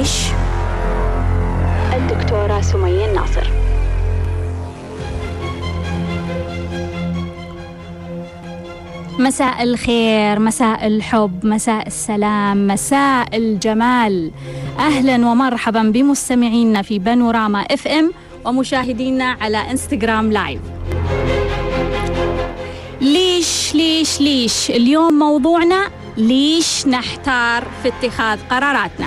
ليش؟ الدكتورة سمية الناصر. مساء الخير مساء الحب مساء السلام مساء الجمال. أهلا ومرحبا بمستمعينا في بانوراما إف إم ومشاهدينا على إنستغرام live. ليش ليش ليش؟ اليوم موضوعنا ليش نحتار في اتخاذ قراراتنا؟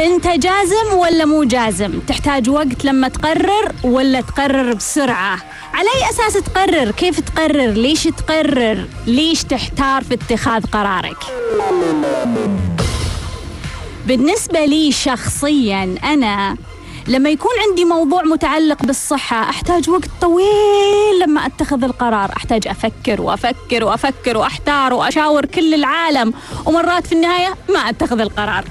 انت جازم ولا مو جازم؟ تحتاج وقت لما تقرر ولا تقرر بسرعة؟ على أي أساس تقرر؟ كيف تقرر؟ ليش تقرر؟ ليش تحتار في اتخاذ قرارك؟ بالنسبة لي شخصيا أنا لما يكون عندي موضوع متعلق بالصحة أحتاج وقت طويل لما أتخذ القرار. أحتاج أفكر وأفكر وأفكر وأحتار وأشاور كل العالم ومرات في النهاية ما أتخذ القرار.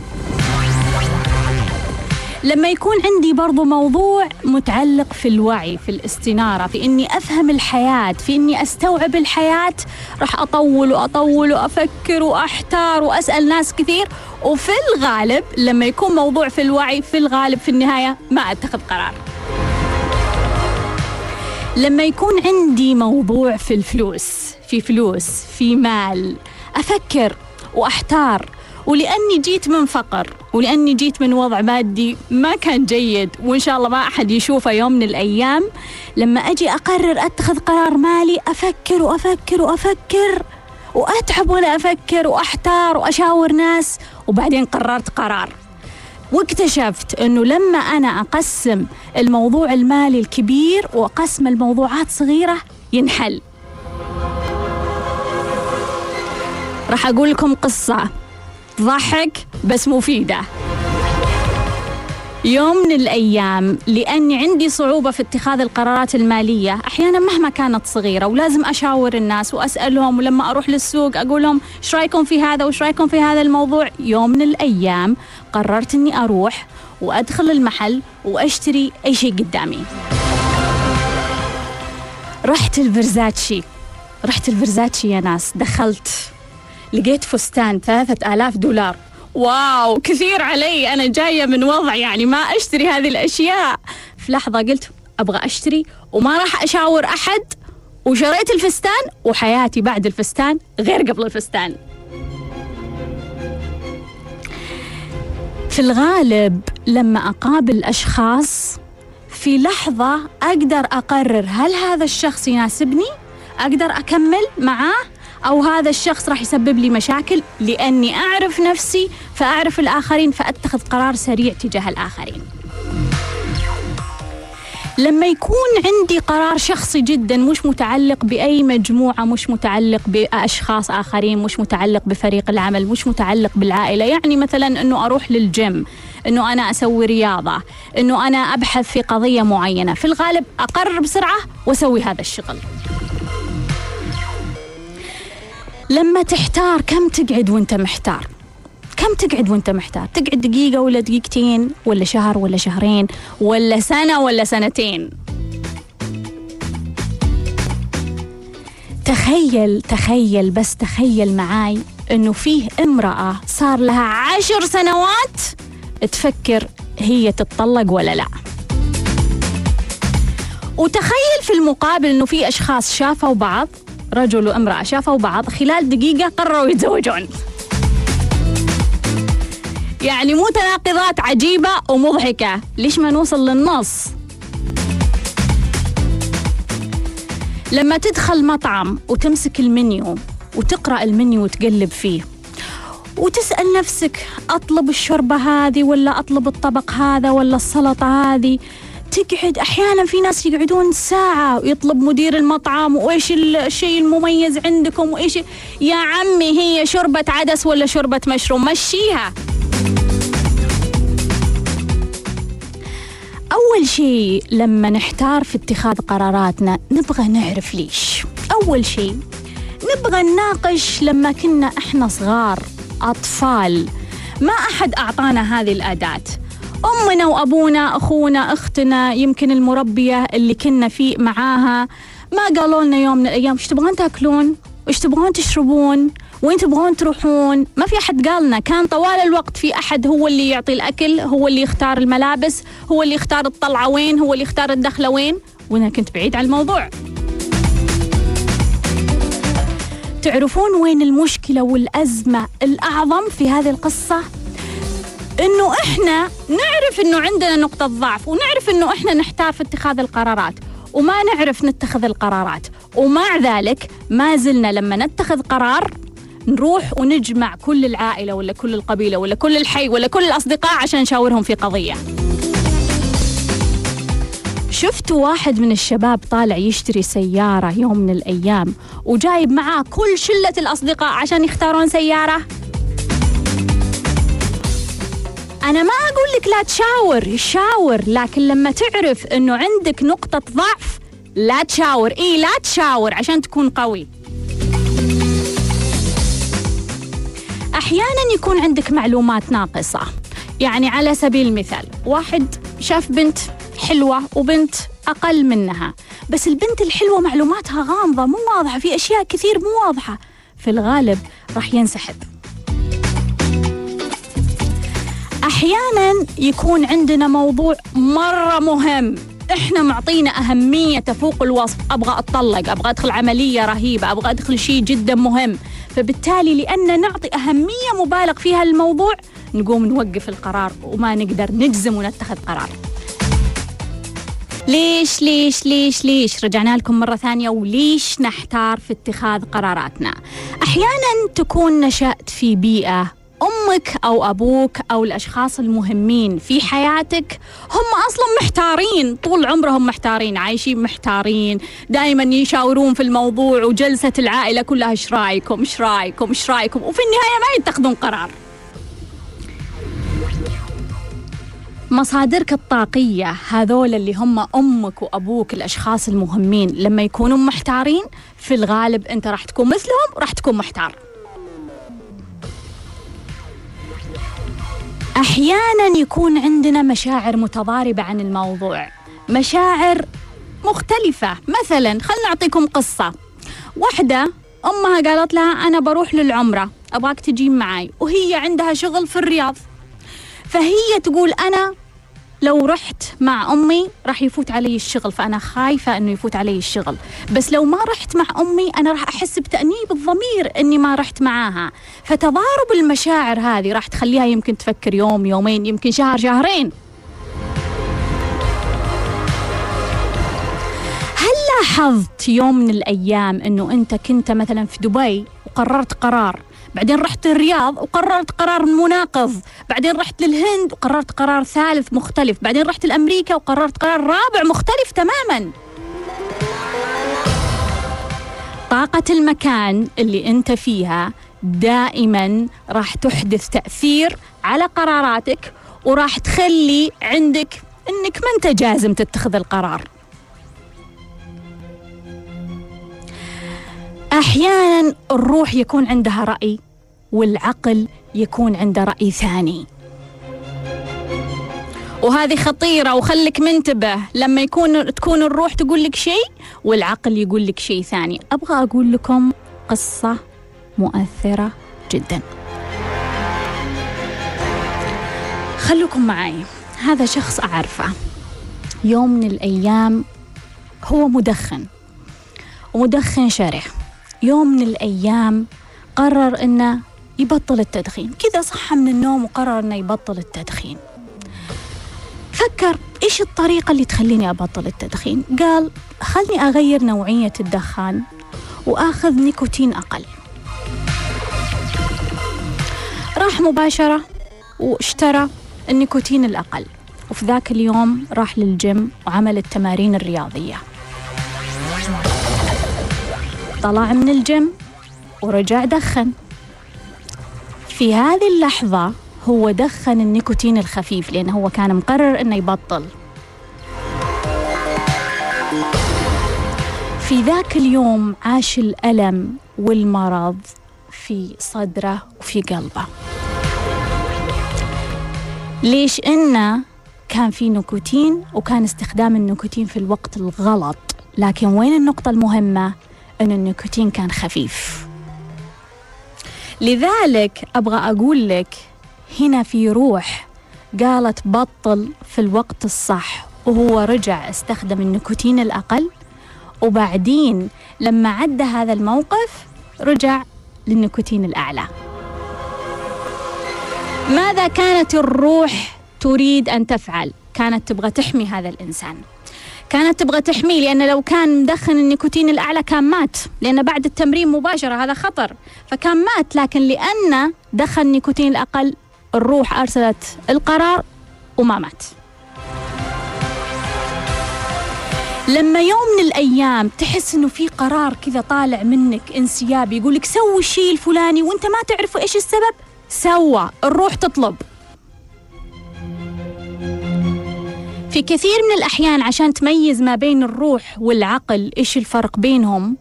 لما يكون عندي برضو موضوع متعلق في الوعي في الاستنارة في إني أفهم الحياة في إني أستوعب الحياة راح أطول وأطول وأفكر وأحتار وأسأل ناس كثير. وفي الغالب لما يكون موضوع في الوعي في الغالب في النهاية ما أتخذ قرار. لما يكون عندي موضوع في الفلوس في فلوس في مال أفكر وأحتار ولأني جيت من فقر ولأني جيت من وضع مادي ما كان جيد وإن شاء الله ما أحد يشوفه يوم من الأيام لما أجي أقرر أتخذ قرار مالي أفكر وأفكر وأفكر وأتعب وأنا أفكر وأحتار وأشاور ناس وبعدين قررت قرار. واكتشفت إنه لما أنا أقسم الموضوع المالي الكبير وأقسم الموضوعات صغيرة ينحل. راح أقول لكم قصة. تضحك بس مفيدة. يوم من الأيام لأني عندي صعوبة في اتخاذ القرارات المالية. أحيانا مهما كانت صغيرة ولازم أشاور الناس وأسألهم ولما أروح للسوق أقول لهم إيش رأيكم في هذا وإيش رأيكم في هذا الموضوع؟ يوم من الأيام قررت أني أروح وأدخل المحل وأشتري أي شيء قدامي. رحت الفرزاتشي. رحت الفرزاتشي يا ناس. دخلت. لقيت فستان ثلاثة آلاف دولار. واو كثير علي أنا جاية من وضع يعني ما أشتري هذه الأشياء. في لحظة قلت أبغى أشتري وما راح أشاور أحد وشريت الفستان وحياتي بعد الفستان غير قبل الفستان. في الغالب لما أقابل أشخاص في لحظة أقدر أقرر هل هذا الشخص يناسبني؟ أقدر أكمل معاه؟ أو هذا الشخص راح يسبب لي مشاكل لأني أعرف نفسي فأعرف الآخرين فأتخذ قرار سريع تجاه الآخرين. لما يكون عندي قرار شخصي جدا مش متعلق بأي مجموعة مش متعلق بأشخاص آخرين مش متعلق بفريق العمل مش متعلق بالعائلة يعني مثلا أنه أروح للجيم أنه أنا أسوي رياضة أنه أنا أبحث في قضية معينة في الغالب أقرر بسرعة وأسوي هذا الشغل. لما تحتار كم تقعد وانت محتار؟ كم تقعد وانت محتار؟ تقعد دقيقة ولا دقيقتين ولا شهر ولا شهرين ولا سنة ولا سنتين؟ تخيل تخيل بس تخيل معاي إنه فيه امرأة صار لها عشر سنوات تفكر هي تتطلق ولا لا. وتخيل في المقابل إنه في أشخاص شافوا بعض رجل وامرأة شافوا بعض خلال دقيقة قرروا يتزوجون. يعني متناقضات عجيبة ومضحكة. ليش ما نوصل للنص؟ لما تدخل مطعم وتمسك المنيو وتقرأ المنيو وتقلب فيه وتسأل نفسك أطلب الشوربة هذه ولا أطلب الطبق هذا ولا السلطة هذه؟ تقعد أحيانا في ناس يقعدون ساعة ويطلب مدير المطعم وإيش الشيء المميز عندكم وإيش يا عمي هي شوربة عدس ولا شوربة مشروم؟ مشيها. أول شيء لما نحتار في اتخاذ قراراتنا نبغى نعرف ليش. أول شيء نبغى نناقش لما كنا إحنا صغار أطفال. ما أحد أعطانا هذه الأداة. أمنا وأبونا أخونا أختنا يمكن المربية اللي كنا في معاها. ما قالوا لنا يوم من الأيام إيش تبغون تأكلون؟ وش تبغون تشربون؟ وين تبغون تروحون؟ ما في أحد قالنا كان طوال الوقت في أحد هو اللي يعطي الأكل هو اللي يختار الملابس هو اللي يختار الطلعة وين هو اللي يختار الدخلة وين. وأنا كنت بعيد عن الموضوع. تعرفون وين المشكلة والأزمة الأعظم في هذه القصة؟ إنه إحنا نعرف إنه عندنا نقطة ضعف ونعرف إنه إحنا نحتار في اتخاذ القرارات وما نعرف نتخذ القرارات. ومع ذلك ما زلنا لما نتخذ قرار نروح ونجمع كل العائلة ولا كل القبيلة ولا كل الحي ولا كل الأصدقاء عشان نشاورهم في قضية. شفتوا واحد من الشباب طالع يشتري سيارة يوم من الأيام وجايب معاه كل شلة الأصدقاء عشان يختارون سيارة؟ أنا ما أقول لك لا تشاور شاور لكن لما تعرف أنه عندك نقطة ضعف لا تشاور. إيه لا تشاور عشان تكون قوي. أحيانا يكون عندك معلومات ناقصة. يعني على سبيل المثال واحد شاف بنت حلوة وبنت أقل منها. بس البنت الحلوة معلوماتها غامضة مو واضحة في أشياء كثير مو واضحة. في الغالب راح ينسحب. أحيانا يكون عندنا موضوع مرة مهم. إحنا معطينا أهمية تفوق الوصف. أبغى أتطلق أبغى أدخل عملية رهيبة أبغى أدخل شيء جدا مهم. فبالتالي لأن نعطي أهمية مبالغ فيها للموضوع نقوم نوقف القرار وما نقدر نجزم ونتخذ قرار. ليش ليش ليش ليش؟ رجعنا لكم مرة ثانية. وليش نحتار في اتخاذ قراراتنا؟ أحيانا تكون نشأت في بيئة أمك أو أبوك أو الأشخاص المهمين في حياتك هم أصلا محتارين طول عمرهم محتارين عايشين محتارين دائما يشاورون في الموضوع وجلسة العائلة كلها إيش رأيكم؟ إيش رأيكم؟ إيش رأيكم؟ وفي النهاية ما يتخذون قرار. مصادرك الطاقية هذول اللي هم أمك وأبوك الأشخاص المهمين لما يكونوا محتارين في الغالب أنت راح تكون مثلهم راح تكون محتار. أحيانا يكون عندنا مشاعر متضاربة عن الموضوع. مشاعر مختلفة. مثلا خلنا نعطيكم قصة. واحدة أمها قالت لها أنا بروح للعمرة أبغاك تجين معي وهي عندها شغل في الرياض. فهي تقول أنا لو رحت مع أمي راح يفوت علي الشغل فأنا خايفة أنه يفوت علي الشغل. بس لو ما رحت مع أمي أنا راح أحس بتأنيب الضمير أني ما رحت معاها. فتضارب المشاعر هذه راح تخليها يمكن تفكر يوم يومين يمكن شهر شهرين. هل لاحظت يوم من الأيام أنه أنت كنت مثلا في دبي وقررت قرار؟ بعدين رحت الرياض وقررت قرار مناقض. بعدين رحت للهند وقررت قرار ثالث مختلف. بعدين رحت لأمريكا وقررت قرار رابع مختلف تماما. طاقة المكان اللي أنت فيها دائما راح تحدث تأثير على قراراتك وراح تخلي عندك أنك ما أنت جازم تتخذ القرار. أحيانا الروح يكون عندها رأي والعقل يكون عنده رأي ثاني. وهذه خطيرة وخلك منتبه. لما يكون تكون الروح تقول لك شيء والعقل يقول لك شيء ثاني. أبغى أقول لكم قصة مؤثرة جدا. خلوكم معي. هذا شخص أعرفه. يوم من الأيام هو مدخن. ومدخن شره يوم من الأيام قرر إنه يبطل التدخين. كذا صحى من النوم وقرر إنه يبطل التدخين. فكر إيش الطريقة اللي تخليني أبطل التدخين؟ قال خلني أغير نوعية الدخان وآخذ نيكوتين أقل. راح مباشرة واشترى النيكوتين الأقل. وفي ذاك اليوم راح للجيم وعمل التمارين الرياضية. طلع من الجيم ورجع دخن. في هذه اللحظة هو دخن النيكوتين الخفيف لأنه هو كان مقرر أنه يبطل. في ذاك اليوم عاش الألم والمرض في صدره وفي قلبه. ليش إنه كان في نيكوتين وكان استخدام النيكوتين في الوقت الغلط؟ لكن وين النقطة المهمة؟ أن النيكوتين كان خفيف. لذلك أبغى أقول لك هنا في روح قالت بطل في الوقت الصح وهو رجع استخدم النيكوتين الأقل وبعدين لما عدى هذا الموقف رجع للنيكوتين الأعلى. ماذا كانت الروح تريد أن تفعل؟ كانت تبغى تحمي هذا الإنسان. كانت تبغى تحميه لأن لو كان مدخن النيكوتين الأعلى كان مات لأن بعد التمرين مباشرة هذا خطر. فكان مات لكن لأن دخل النيكوتين الأقل الروح أرسلت القرار وما مات. لما يوم من الأيام تحس إنه في قرار كذا طالع منك انسيابي يقول لك سوي الشيء الفلاني وأنت ما تعرف إيش السبب سوى الروح تطلب. في كثير من الأحيان عشان تميز ما بين الروح والعقل إيش الفرق بينهم؟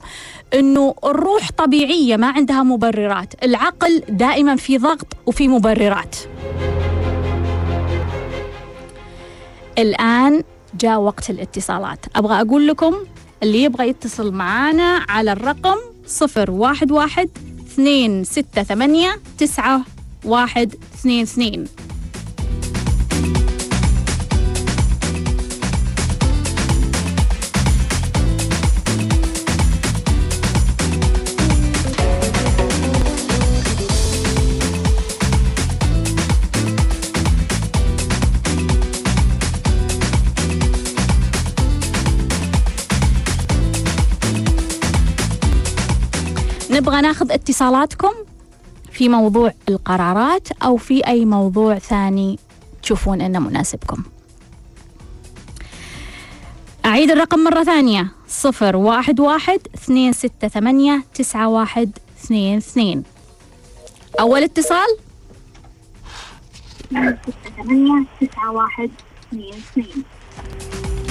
إنه الروح طبيعية ما عندها مبررات، العقل دائما في ضغط وفي مبررات. الآن جاء وقت الاتصالات، أبغى أقول لكم اللي يبغى يتصل معانا على الرقم 011 268 9 1 2 2 نبغى ناخذ اتصالاتكم في موضوع القرارات أو في أي موضوع ثاني تشوفون أنه مناسبكم. أعيد الرقم مرة ثانية. صفر واحد واحد اثنين ستة ثمانية تسعة واحد اثنين اثنين. أول اتصال؟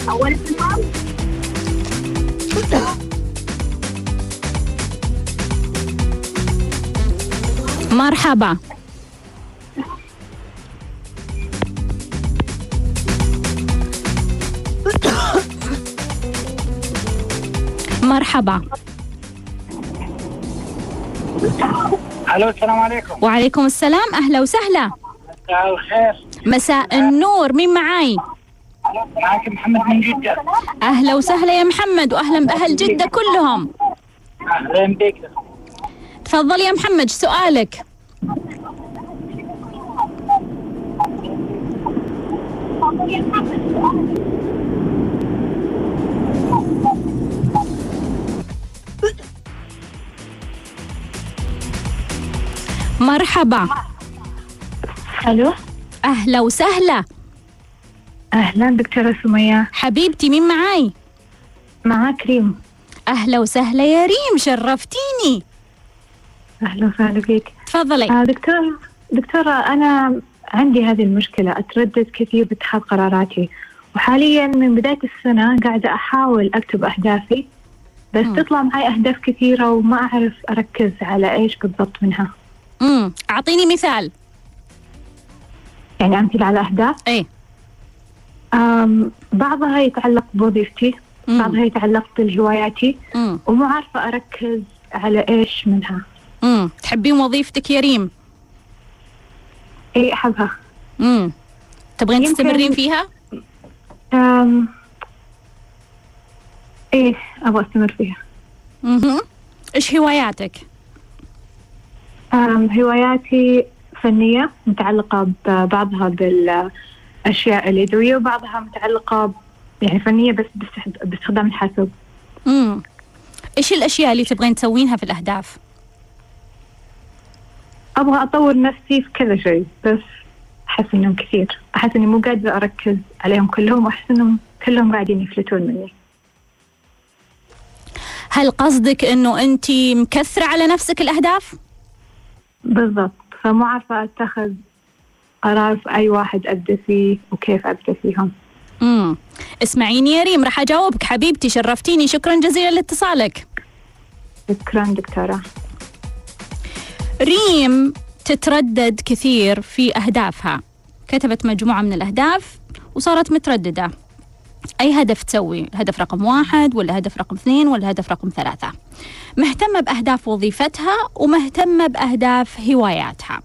أول اتصال؟ مرحبا. مرحبا. ألو السلام عليكم. وعليكم السلام. أهلا وسهلا. مساء الخير. مساء النور. مين معاي؟ معك محمد من جدة. أهلا وسهلا يا محمد وأهلا بأهل جدة كلهم. أهلا بك تفضل يا محمد سؤالك. مرحبا. ألو؟ أهلا وسهلا. أهلا دكتورة سمية. حبيبتي مين معاي؟ معك ريم. أهلا وسهلا يا ريم شرفتيني. أهلا وسهلا فيك. تفضلي. آه دكتورة دكتورة أنا عندي هذه المشكلة أتردد كثير باتخاذ قراراتي. وحاليا من بداية السنة قاعدة أحاول أكتب أهدافي بس مم. تطلع معي أهداف كثيرة وما أعرف أركز على إيش بالضبط منها. امم أعطيني مثال. يعني أمثلة على أهداف؟ إيه. آم بعضها يتعلق بوظيفتي. بعضها يتعلق بهواياتي ومو عارفة أركز على إيش منها. امم تحبين وظيفتك يا ريم؟ إي أحبها. امم تبغين يمكن- تستمرين فيها؟ أم... إيه أبغى أستمر فيها. أها إيش هواياتك؟ أم هواياتي فنية متعلقة ببعضها بالأشياء اليدوية وبعضها متعلقة يعني فنية بس باستخد- باستخدام الحاسوب. امم إيش الأشياء اللي تبغين تسوينها في الأهداف؟ أبغى أطور نفسي في كذا شيء بس أحس إنهم كثير. أحس إني مو قادرة أركز عليهم كلهم وأحس إنهم كلهم قاعدين يفلتون مني. هل قصدك إنه أنت مكثرة على نفسك الأهداف؟ بالضبط. فمو عارفة أتخذ قرار في أي واحد أبدأ فيه وكيف أبدأ فيهم. امم اسمعيني يا ريم راح أجاوبك. حبيبتي شرفتيني. شكرا جزيلا لاتصالك. شكرا دكتورة. ريم تتردد كثير في أهدافها. كتبت مجموعة من الأهداف وصارت مترددة. أي هدف تسوي؟ هدف رقم واحد ولا هدف رقم اثنين ولا هدف رقم ثلاثة. مهتمة بأهداف وظيفتها ومهتمة بأهداف هواياتها.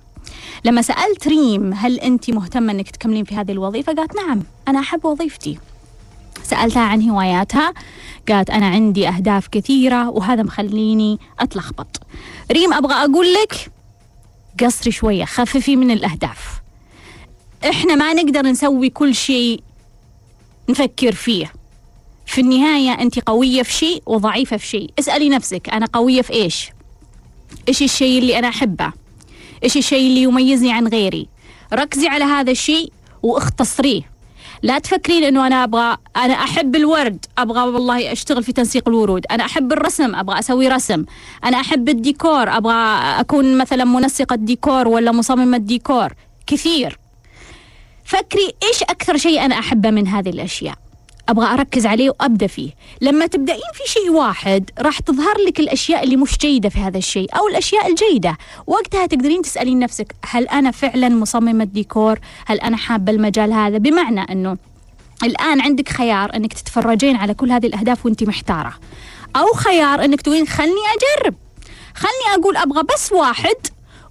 لما سألت ريم هل أنت مهتمة أنك تكملين في هذه الوظيفة؟ قالت نعم أنا أحب وظيفتي. سألتها عن هواياتها. قالت أنا عندي أهداف كثيرة وهذا مخليني أتلخبط. ريم أبغى أقول لك قصري شوية خففي من الأهداف. إحنا ما نقدر نسوي كل شيء نفكر فيه. في النهاية أنت قوية في شيء وضعيفة في شيء. اسألي نفسك أنا قوية في إيش؟ إيش الشيء اللي أنا أحبه؟ إيش الشيء اللي يميزني عن غيري؟ ركزي على هذا الشيء واختصريه. لا تفكرين إنه أنا أبغى أنا أحب الورد أبغى والله أشتغل في تنسيق الورود. أنا أحب الرسم أبغى أسوي رسم. أنا أحب الديكور أبغى أكون مثلا منسقة ديكور ولا مصممة ديكور كثير. فكري إيش أكثر شيء أنا أحبه من هذه الأشياء؟ أبغى أركز عليه وأبدأ فيه. لما تبدأين في شيء واحد راح تظهر لك الأشياء اللي مش جيدة في هذا الشيء أو الأشياء الجيدة. وقتها تقدرين تسألين نفسك هل أنا فعلا مصممة ديكور هل أنا حابة المجال هذا؟ بمعنى أنه الآن عندك خيار أنك تتفرجين على كل هذه الأهداف وأنت محتارة. أو خيار أنك تقولين خلني أجرب. خلني أقول أبغى بس واحد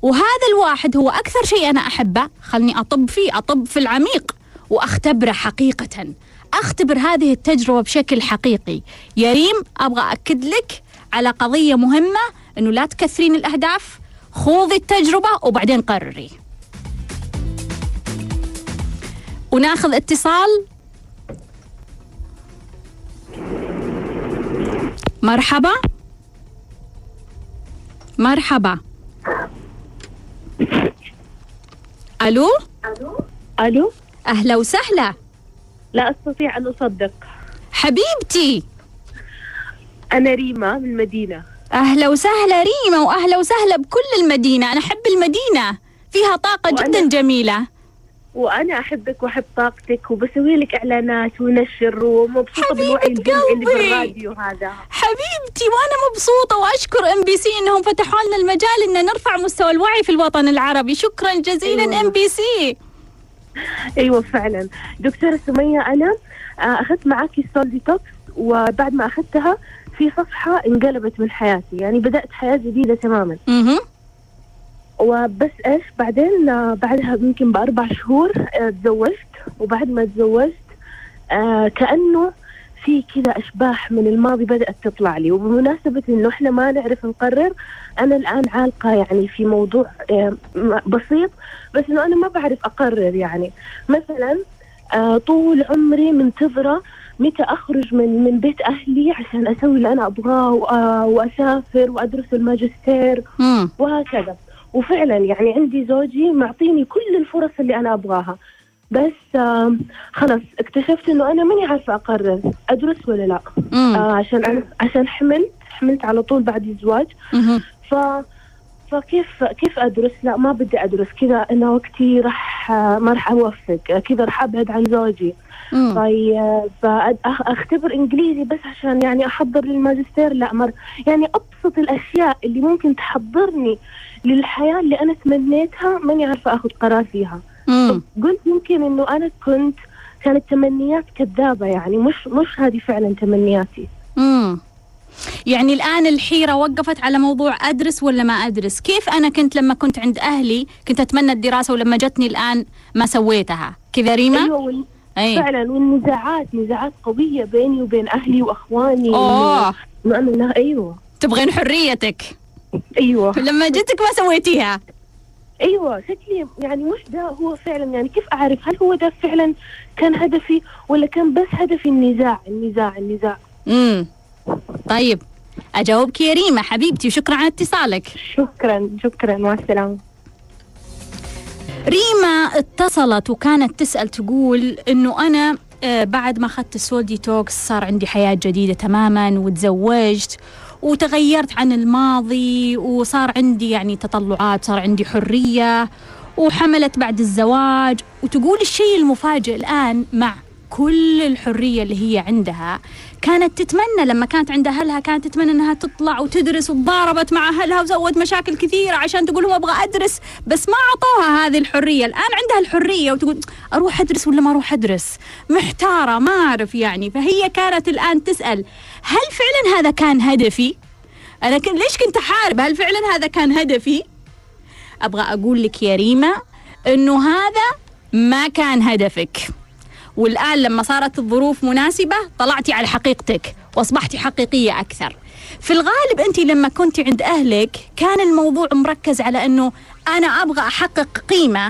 وهذا الواحد هو أكثر شيء أنا أحبه. خلني أطب فيه أطب في العميق وأختبره حقيقة. أختبر هذه التجربة بشكل حقيقي. يا ريم أبغى أكد لك على قضية مهمة إنه لا تكثرين الأهداف. خوضي التجربة وبعدين قرري. وناخذ اتصال. مرحبا. مرحبا. ألو؟ ألو؟ أهلا وسهلا. لا أستطيع أن أصدق. حبيبتي. أنا ريما من المدينة أهلا وسهلا ريما وأهلا وسهلا بكل المدينة. أنا أحب المدينة. فيها طاقة وأنا- جدا جميلة. وأنا أحبك وأحب طاقتك وبسوي لك إعلانات ونشر ومبسوطة حبيبة بالوعي الجمعي اللي. بالراديو هذا. حبيبتي وأنا مبسوطة وأشكر إم بي سي إنهم فتحوا لنا المجال إن نرفع مستوى الوعي في الوطن العربي. شكرا جزيلا أيوة. إم بي سي. أيوه فعلا. دكتورة سمية أنا آه، أخذت معاكي السول ديتوكس وبعد ما أخذتها في صفحة انقلبت من حياتي. يعني بدأت حياة جديدة تماما. أها وبس إيش بعدين آه، بعدها يمكن بأربع شهور آه، تزوجت. وبعد ما تزوجت كأنه في كذا أشباح من الماضي بدأت تطلع لي. وبمناسبة إنه إحنا ما نعرف نقرر أنا الآن عالقة يعني في موضوع آه بسيط بس إنه أنا ما بعرف أقرر يعني. مثلا آه طول عمري منتظرة متى أخرج من من بيت أهلي عشان أسوي اللي أنا أبغاه وآ- وأسافر وأدرس الماجستير وهكذا. وفعلا يعني عندي زوجي معطيني كل الفرص اللي أنا أبغاها. بس آم، خلاص اكتشفت إنه أنا ماني عارفة أقرر أدرس ولا لا آه عشان أنا عشان حملت حملت على طول بعد الزواج. ف فكيف كيف أدرس؟ لا ما بدي أدرس كذا أنا وقتي راح آه، ما راح أوفق كذا راح أبعد عن زوجي. طيب فاختبر إنجليزي بس عشان يعني أحضر للماجستير لا مر يعني أبسط الأشياء اللي ممكن تحضرني للحياة اللي أنا تمنيتها ماني عارفة أخذ قرار فيها. قلت يمكن إنه أنا كنت كانت تمنيات كذابة يعني مش مش هذه فعلا تمنياتي. امم يعني الآن الحيرة وقفت على موضوع أدرس ولا ما أدرس؟ كيف أنا كنت لما كنت عند أهلي كنت أتمنى الدراسة ولما جتني الآن ما سويتها؟ كذا ريما؟ أيوه وال- أي. فعلا والنزاعات نزاعات قوية بيني وبين أهلي وأخواني. أوه. إنه أنا أيوه. تبغين حريتك. أيوه. لما جتك ما سويتيها. أيوه شكلي يعني مش ده هو فعلا يعني كيف أعرف هل هو ده فعلا كان هدفي ولا كان بس هدفي النزاع النزاع النزاع؟ امم طيب أجاوبك يا ريما حبيبتي وشكرا على اتصالك. شكرا شكرا مع السلامة. ريما اتصلت وكانت تسأل تقول إنه أنا آه، بعد ما أخذت السول ديتوكس صار عندي حياة جديدة تماما وتزوجت وتغيرت عن الماضي وصار عندي يعني تطلعات صار عندي حرية وحملت بعد الزواج. وتقول الشيء المفاجئ الآن مع كل الحرية اللي هي عندها كانت تتمنى لما كانت عند أهلها كانت تتمنى أنها تطلع وتدرس وتضاربت مع أهلها وسوت مشاكل كثيرة عشان تقول لهم أبغى أدرس بس ما أعطوها هذه الحرية. الآن عندها الحرية وتقول أروح أدرس ولا ما أروح أدرس؟ محتارة ما أعرف يعني. فهي كانت الآن تسأل هل فعلا هذا كان هدفي؟ أنا كن ليش كنت أحارب؟ هل فعلا هذا كان هدفي؟ أبغى أقول لك يا ريما أنه هذا ما كان هدفك. والآن لما صارت الظروف مناسبة طلعتي على حقيقتك وأصبحتي حقيقية أكثر. في الغالب أنت لما كنت عند أهلك كان الموضوع مركز على أنه أنا أبغى أحقق قيمة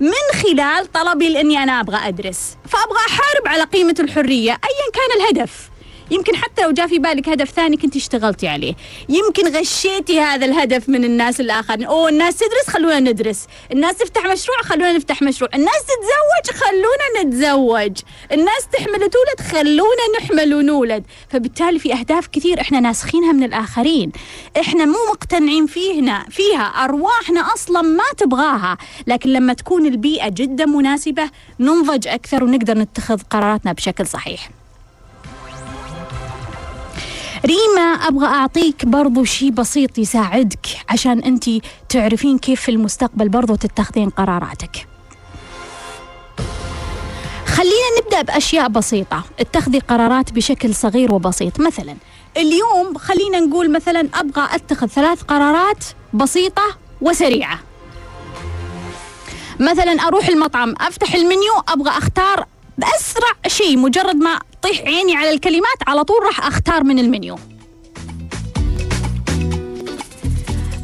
من خلال طلبي لأني أنا أبغى أدرس. فأبغى أحارب على قيمة الحرية أيا كان الهدف. يمكن حتى لو جاء في بالك هدف ثاني كنت اشتغلتي عليه. يمكن غشيتي هذا الهدف من الناس الآخرين. أوه الناس تدرس خلونا ندرس. الناس تفتح مشروع خلونا نفتح مشروع. الناس تتزوج خلونا نتزوج. الناس تحمل وتولد خلونا نحمل ونولد. فبالتالي في أهداف كثير إحنا ناسخينها من الآخرين. إحنا مو مقتنعين فيهنا فيها. أرواحنا أصلا ما تبغاها. لكن لما تكون البيئة جدا مناسبة ننضج أكثر ونقدر نتخذ قراراتنا بشكل صحيح. ريما أبغى أعطيك برضو شيء بسيط يساعدك عشان أنت تعرفين كيف في المستقبل برضو تتخذين قراراتك. خلينا نبدأ بأشياء بسيطة. اتخذي قرارات بشكل صغير وبسيط. مثلا اليوم خلينا نقول مثلا أبغى أتخذ ثلاث قرارات بسيطة وسريعة. مثلا أروح المطعم أفتح المنيو أبغى أختار بأسرع شيء مجرد ما طيح عيني على الكلمات على طول راح أختار من المنيو.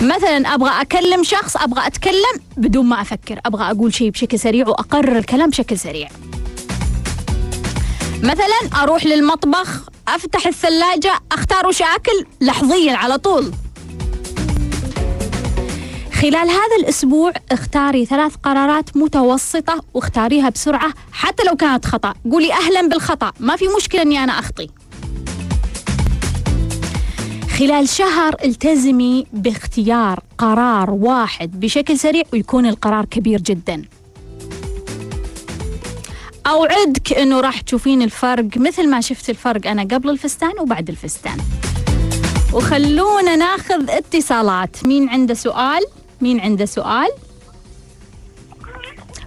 مثلا أبغى أكلم شخص أبغى أتكلم بدون ما أفكر أبغى أقول شيء بشكل سريع وأقرر الكلام بشكل سريع. مثلا أروح للمطبخ أفتح الثلاجة أختار وش أكل لحظيا على طول. خلال هذا الأسبوع اختاري ثلاث قرارات متوسطة واختاريها بسرعة حتى لو كانت خطأ. قولي أهلا بالخطأ ما في مشكلة أني أنا أخطي. خلال شهر التزمي باختيار قرار واحد بشكل سريع ويكون القرار كبير جدا. أوعدك أنه راح تشوفين الفرق مثل ما شفت الفرق أنا قبل الفستان وبعد الفستان. وخلونا ناخذ اتصالات. مين عنده سؤال؟ مين عنده سؤال؟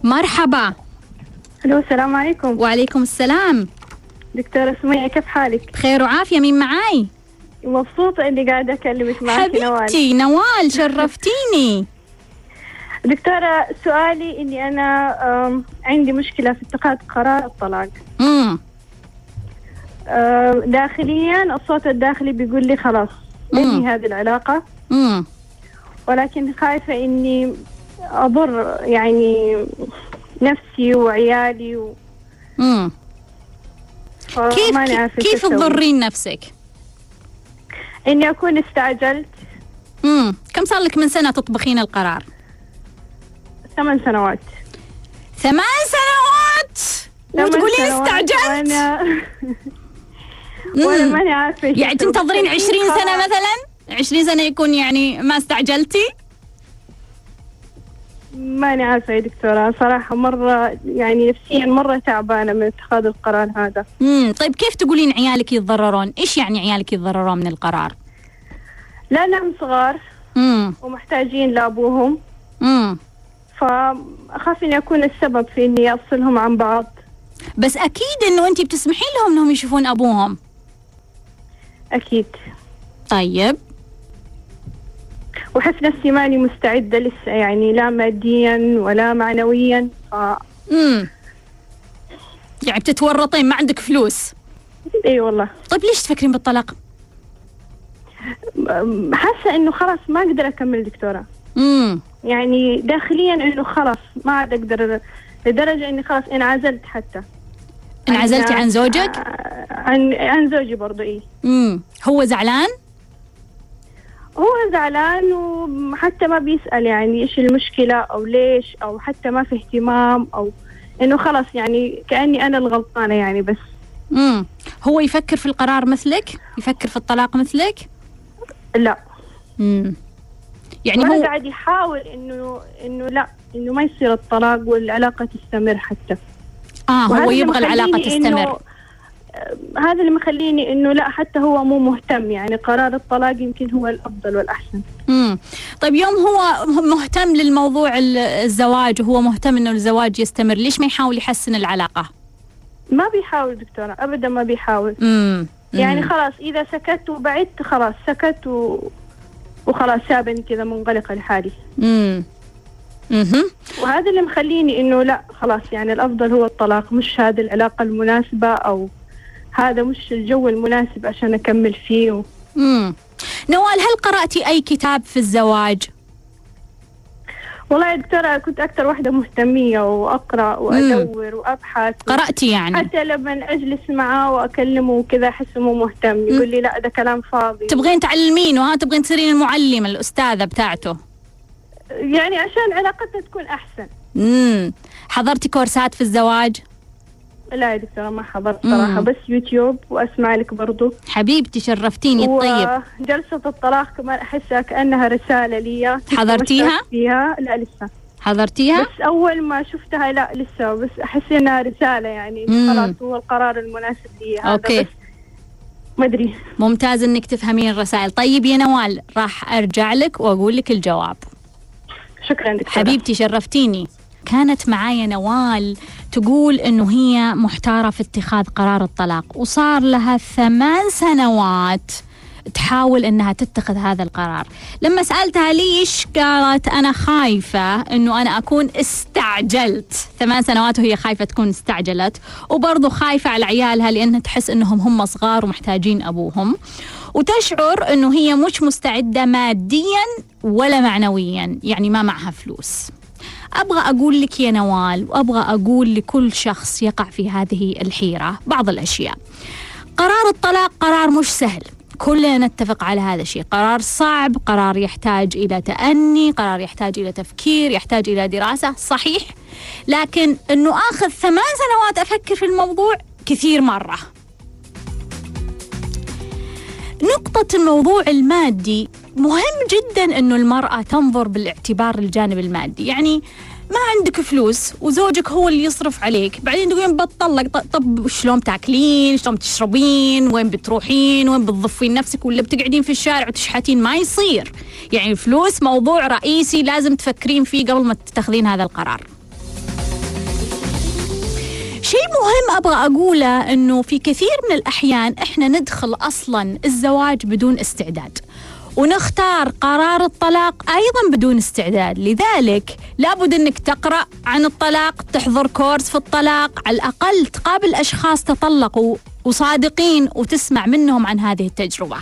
مرحبا. ألو السلام عليكم. وعليكم السلام. دكتورة سمية كيف حالك؟ بخير وعافية مين معاي؟ مبسوطة إني قاعدة أكلمك معك نوال حبيبتي نوال. شرفتيني. دكتورة سؤالي إني أنا أم، عندي مشكلة في اتخاذ قرار الطلاق. امم داخليا الصوت الداخلي بيقول لي خلاص. انهي هذه العلاقة. امم ولكن خايفة إني أضر يعني نفسي وعيالي و... كيف كيف. تضرين نفسك؟ إني أكون استعجلت. امم كم صار لك من سنة تطبخين القرار؟ ثمان سنوات. ثمان سنوات! وتقولين استعجلت؟ وأنا مم. ماني عارفة يعني. تنتظرين 20 سنة. مثلا؟ 20 سنة يكون يعني ما استعجلتي؟ ماني عارفة يا دكتورة صراحة مرة يعني نفسيا مرة تعبانة من اتخاذ القرار هذا. امم طيب كيف تقولين عيالك يتضررون؟ إيش يعني عيالك يتضررون من القرار؟ لأنهم صغار امم ومحتاجين لأبوهم. امم فأخاف إني أكون السبب في إني أفصلهم عن بعض. بس أكيد إنه انت بتسمحين لهم إنهم يشوفون أبوهم. أكيد. طيب. وأحس نفسي ماني مستعدة لسه يعني لا ماديا ولا معنويا. ف... امم يعني بتتورطين ما عندك فلوس. إي والله. طيب ليش تفكرين بالطلاق؟ حاسة إنه خلاص ما أقدر أكمل دكتورة امم يعني داخليا إنه خلاص ما عاد أقدر لدرجة إني خلاص انعزلت حتى. انعزلتي عن زوجك؟ عن عن زوجي برضو إيه امم هو زعلان؟ زعلان وحتى ما بيسأل يعني إيش المشكلة أو ليش أو حتى ما في اهتمام أو إنه خلاص يعني كأني أنا الغلطانة يعني بس. امم هو يفكر في القرار مثلك؟ يفكر في الطلاق مثلك؟ لا. امم يعني هو قاعد يحاول إنه إنه لا إنه ما يصير الطلاق والعلاقة تستمر حتى. آه هو يبغى إنه- تستمر. هذا اللي مخليني إنه لا حتى هو مو مهتم يعني قرار الطلاق يمكن هو الأفضل والأحسن. امم طيب يوم هو مهتم للموضوع ال- الزواج وهو مهتم إنه الزواج يستمر ليش ما يحاول يحسن العلاقة؟ ما بيحاول دكتورة ابدا ما بيحاول. امم يعني خلاص إذا سكت وبعدت خلاص سكت و... وخلاص سابني كذا منغلقة لحالي. امم وهذا اللي مخليني إنه لا خلاص يعني الأفضل هو الطلاق مش هذه العلاقة المناسبة أو هذا مش الجو المناسب عشان أكمل فيه و... نوال هل قرأتي أي كتاب في الزواج؟ والله يا دكتورة كنت أكثر واحدة مهتمية وأقرأ وأدور وأبحث قرأتي يعني. حتى لما أجلس معاه وأكلمه وكذا أحسه مو مهتم. يقول لي لا ده كلام فاضي. تبغين تعلمينه؟ ها تبغين تصيرين المعلمة الأستاذة بتاعته. يعني عشان علاقتنا تكون أحسن. امم حضرتي كورسات في الزواج؟ لا يا دكتورة ما حضرت. صراحة بس يوتيوب وأسمع لك برضو. حبيبتي شرفتيني طيب. وجلسة الطلاق كمان أحسها كأنها رسالة لي حضرتيها؟ فيها؟ لا لسه. حضرتيها؟ بس أول ما شفتها لا لسه. بس أحس إنها رسالة يعني. خلاص هو القرار المناسب لي هذا أوكي. بس ما أدري. ممتاز إنك تفهمين الرسائل. طيب يا نوال راح أرجع لك وأقول لك الجواب. شكرا دكتورة حبيبتي شرفتيني. كانت معايا نوال تقول إنه هي محتارة في اتخاذ قرار الطلاق وصار لها ثمان سنوات تحاول إنها تتخذ هذا القرار. لما سألتها ليش قالت أنا خايفة إنه أنا أكون استعجلت. ثمان سنوات وهي خايفة تكون استعجلت وبرضه خايفة على عيالها لانها تحس إنهم هم صغار ومحتاجين أبوهم. وتشعر إنه هي مش مستعدة ماديا ولا معنويا يعني ما معها فلوس. أبغى أقول لك يا نوال وأبغى أقول لكل شخص يقع في هذه الحيرة بعض الأشياء. قرار الطلاق قرار مش سهل. كلنا نتفق على هذا الشيء. قرار صعب قرار يحتاج إلى تأني قرار يحتاج إلى تفكير يحتاج إلى دراسة صحيح. لكن أنه أخذ ثمان سنوات أفكر في الموضوع كثير مرة. نقطة الموضوع المادي مهم جدا أنه المرأة تنظر بالاعتبار الجانب المادي. يعني ما عندك فلوس وزوجك هو اللي يصرف عليك. بعدين تقولين بتطلق طب شلون تاكلين؟ شلون تشربين؟ وين بتروحين؟ وين بتضفين نفسك؟ ولا بتقعدين في الشارع وتشحتين؟ ما يصير. يعني الفلوس موضوع رئيسي لازم تفكرين فيه قبل ما تتخذين هذا القرار. شيء مهم أبغى أقوله إنه في كثير من الأحيان إحنا ندخل أصلا الزواج بدون استعداد. ونختار قرار الطلاق أيضا بدون استعداد. لذلك لابد أنك تقرأ عن الطلاق تحضر كورس في الطلاق على الأقل تقابل أشخاص تطلقوا وصادقين وتسمع منهم عن هذه التجربة.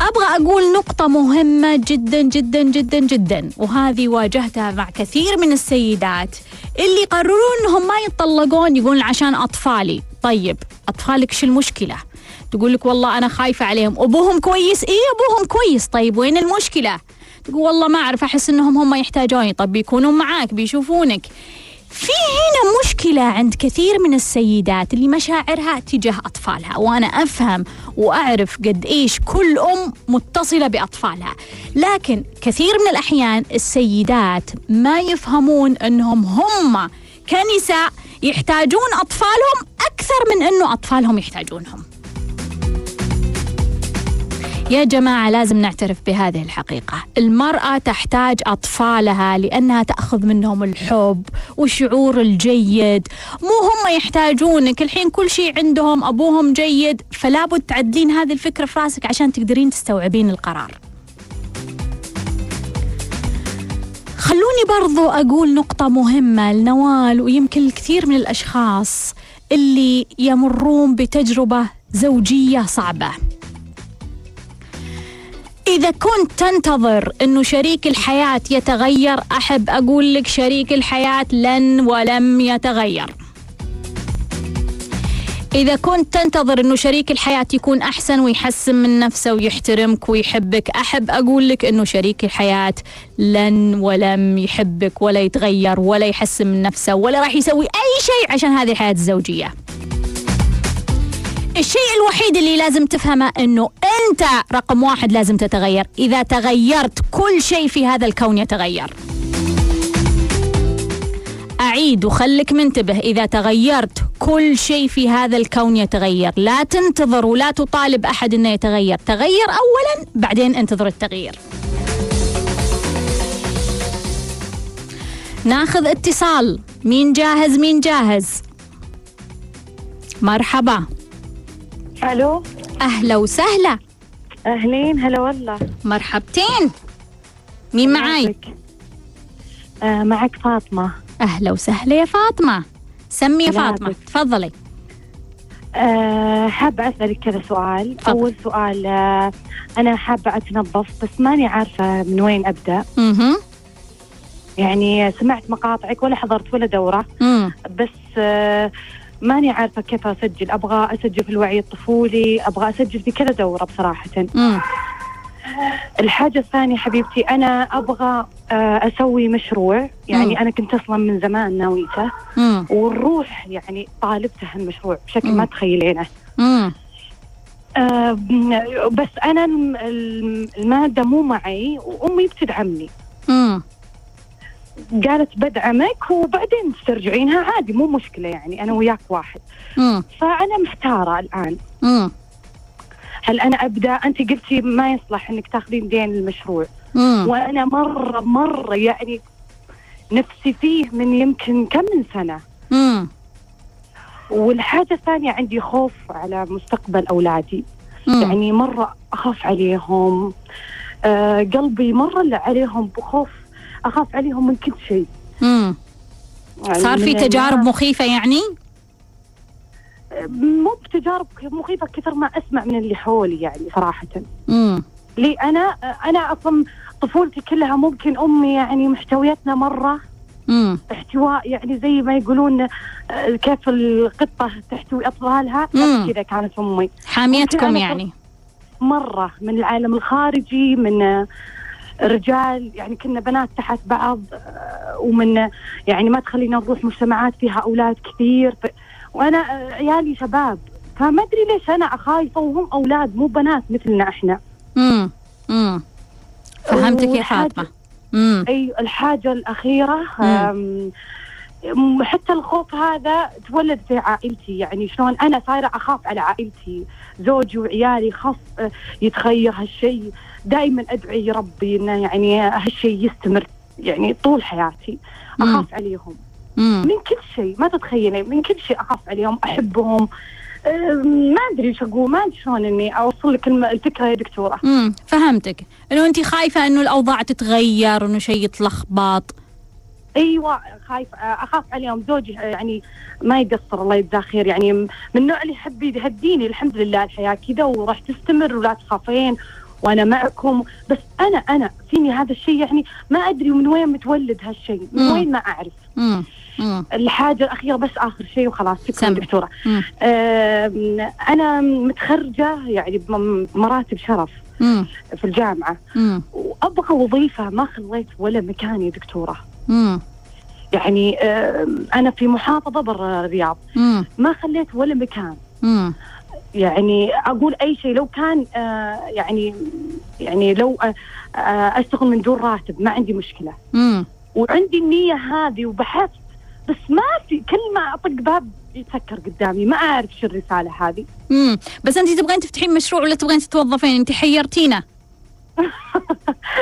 أبغى أقول نقطة مهمة جدا جدا جدا جدا وهذه واجهتها مع كثير من السيدات اللي يقررون إنهم ما يتطلقون يقولون عشان أطفالي، طيب أطفالك شو المشكلة؟ تقول لك والله أنا خايفة عليهم، أبوهم كويس؟ إيه أبوهم كويس، طيب وين المشكلة؟ تقول والله ما أعرف أحس إنهم هم يحتاجوني، طب بيكونون معاك بيشوفونك. في هنا مشكلة عند كثير من السيدات اللي مشاعرها تجاه أطفالها وأنا أفهم وأعرف قد إيش كل أم متصلة بأطفالها لكن كثير من الأحيان السيدات ما يفهمون أنهم هم كنساء يحتاجون أطفالهم أكثر من أنه أطفالهم يحتاجونهم يا جماعة لازم نعترف بهذه الحقيقة. المرأة تحتاج أطفالها لأنها تأخذ منهم الحب والشعور الجيد. مو هم يحتاجونك الحين كل شيء عندهم أبوهم جيد فلا بد تعدلين هذه الفكرة في راسك عشان تقدرين تستوعبين القرار. خلوني برضو أقول نقطة مهمة لنوال ويمكن الكثير من الأشخاص اللي يمرون بتجربة زوجية صعبة. إذا كنت تنتظر أنه شريك الحياة يتغير أحب أقول لك شريك الحياة لن ولم يتغير. إذا كنت تنتظر أنه شريك الحياة يكون أحسن ويحسن من نفسه ويحترمك ويحبك أحب أقول لك أنه شريك الحياة لن ولم يحبك ولا يتغير ولا يحسن من نفسه ولا راح يسوي أي شيء عشان هذه الحياة الزوجية. الشيء الوحيد اللي لازم تفهمه إنه أنت رقم واحد لازم تتغير. إذا تغيرت كل شيء في هذا الكون يتغير. أعيد وخلك منتبه. إذا تغيرت كل شيء في هذا الكون يتغير. لا تنتظر ولا تطالب أحد أنه يتغير. تغير أولا بعدين انتظر التغيير. ناخذ اتصال. مين جاهز؟ مين جاهز؟ مرحبا. ألو؟ أهلا وسهلا. أهلين هلا والله. مرحبتين. مين معاي؟ آه معك فاطمة. أهلا وسهلا يا فاطمة. سمي يا فاطمة. بك. تفضلي. آه حابه أسألك كذا سؤال. تفضل. أول سؤال آه أنا حابة أتنظف بس ماني عارفة من وين أبدأ. أها يعني سمعت مقاطعك ولا حضرت ولا دورة. امم بس آه ماني عارفة كيف أسجل. أبغى أسجل في الوعي الطفولي أبغى أسجل في كذا دورة بصراحة. امم الحاجة الثانية حبيبتي أنا أبغى آه، أسوي مشروع. يعني مم. أنا كنت أصلا من زمان ناويته. والروح يعني طالبته هالمشروع بشكل ما مم. تخيلينه. امم آه، بس أنا الم- الم- المادة مو معي وأمي بتدعمني. امم قالت بدعمك وبعدين تسترجعينها عادي مو مشكلة يعني أنا وياك واحد. امم فأنا محتارة الآن. امم هل أنا أبدأ؟ أنت قلتي ما يصلح أنك تاخذين دين المشروع. امم وأنا مرة مرة يعني نفسي فيه من يمكن كم من سنة. امم والحاجة الثانية عندي خوف على مستقبل أولادي. يعني مرة أخاف عليهم. آه قلبي مرة عليهم بخوف أخاف عليهم من كل شيء. امم يعني صار في تجارب مخيفة يعني؟ مو بتجارب مخيفة كثر ما أسمع من اللي حولي يعني صراحة. امم لي أنا أنا أصلا طفولتي كلها ممكن أمي يعني محتويتنا مرة. امم احتواء يعني زي ما يقولون آه، كيف القطة تحتوي أطفالها. مم. نفس كذا كانت ممكن حاميتكم يعني. مرة من العالم الخارجي من رجال يعني كنا بنات تحت بعض آه، ومن يعني ما تخلينا نروح مجتمعات فيها أولاد كثير. ف- وأنا آه، عيالي شباب فما أدري ليش أنا خايفة وهم أولاد مو بنات مثلنا إحنا. امم امم فهمتك يا فاطمة. امم أي الحاجة الأخيرة حتى الخوف هذا تولد في عائلتي. يعني شلون أنا صايرة أخاف على عائلتي. زوجي وعيالي خاف آه، يتغير هالشيء دائما أدعي ربي إنه يعني هالشيء يستمر يعني طول حياتي مم. أخاف عليهم. امم من كل شيء ما تتخيلي من كل شيء أخاف عليهم أحبهم. ما أدري إيش أقول ما أدري شلون إني أوصل لك الفكرة يا دكتورة. امم فهمتك. إنه انت خايفة إنه الأوضاع تتغير انه شيء يتلخبط؟ أيوه خايف أخاف عليهم. زوجي يعني ما يقصر الله يجزاه خير. يعني من النوع اللي يحب يهديني الحمد لله الحياة كذا وراح تستمر ولا تخافين. وأنا معكم. بس أنا أنا فيني هذا الشيء يعني ما أدري من وين متولد هالشيء. من مم. وين ما أعرف. الحاجة الأخيرة بس آخر شيء وخلاص. شكرا. دكتورة. آم، أنا متخرجة يعني بم- بمراتب شرف امم في الجامعة. امم وأبغى وظيفة ما خليت ولا مكان يا دكتورة. امم يعني آم، أنا في محافظة برا الرياض. امم ما خليت ولا مكان. امم يعني أقول أي شيء لو كان آه يعني يعني لو آه آه أشتغل من دون راتب ما عندي مشكلة. امم وعندي النية هذه وبحثت بس ما في كل ما أطق باب يتسكر قدامي ما أعرف شو الرسالة هذه. امم بس أنت تبغين تفتحين مشروع ولا تبغين تتوظفين؟ أنت حيرتينا.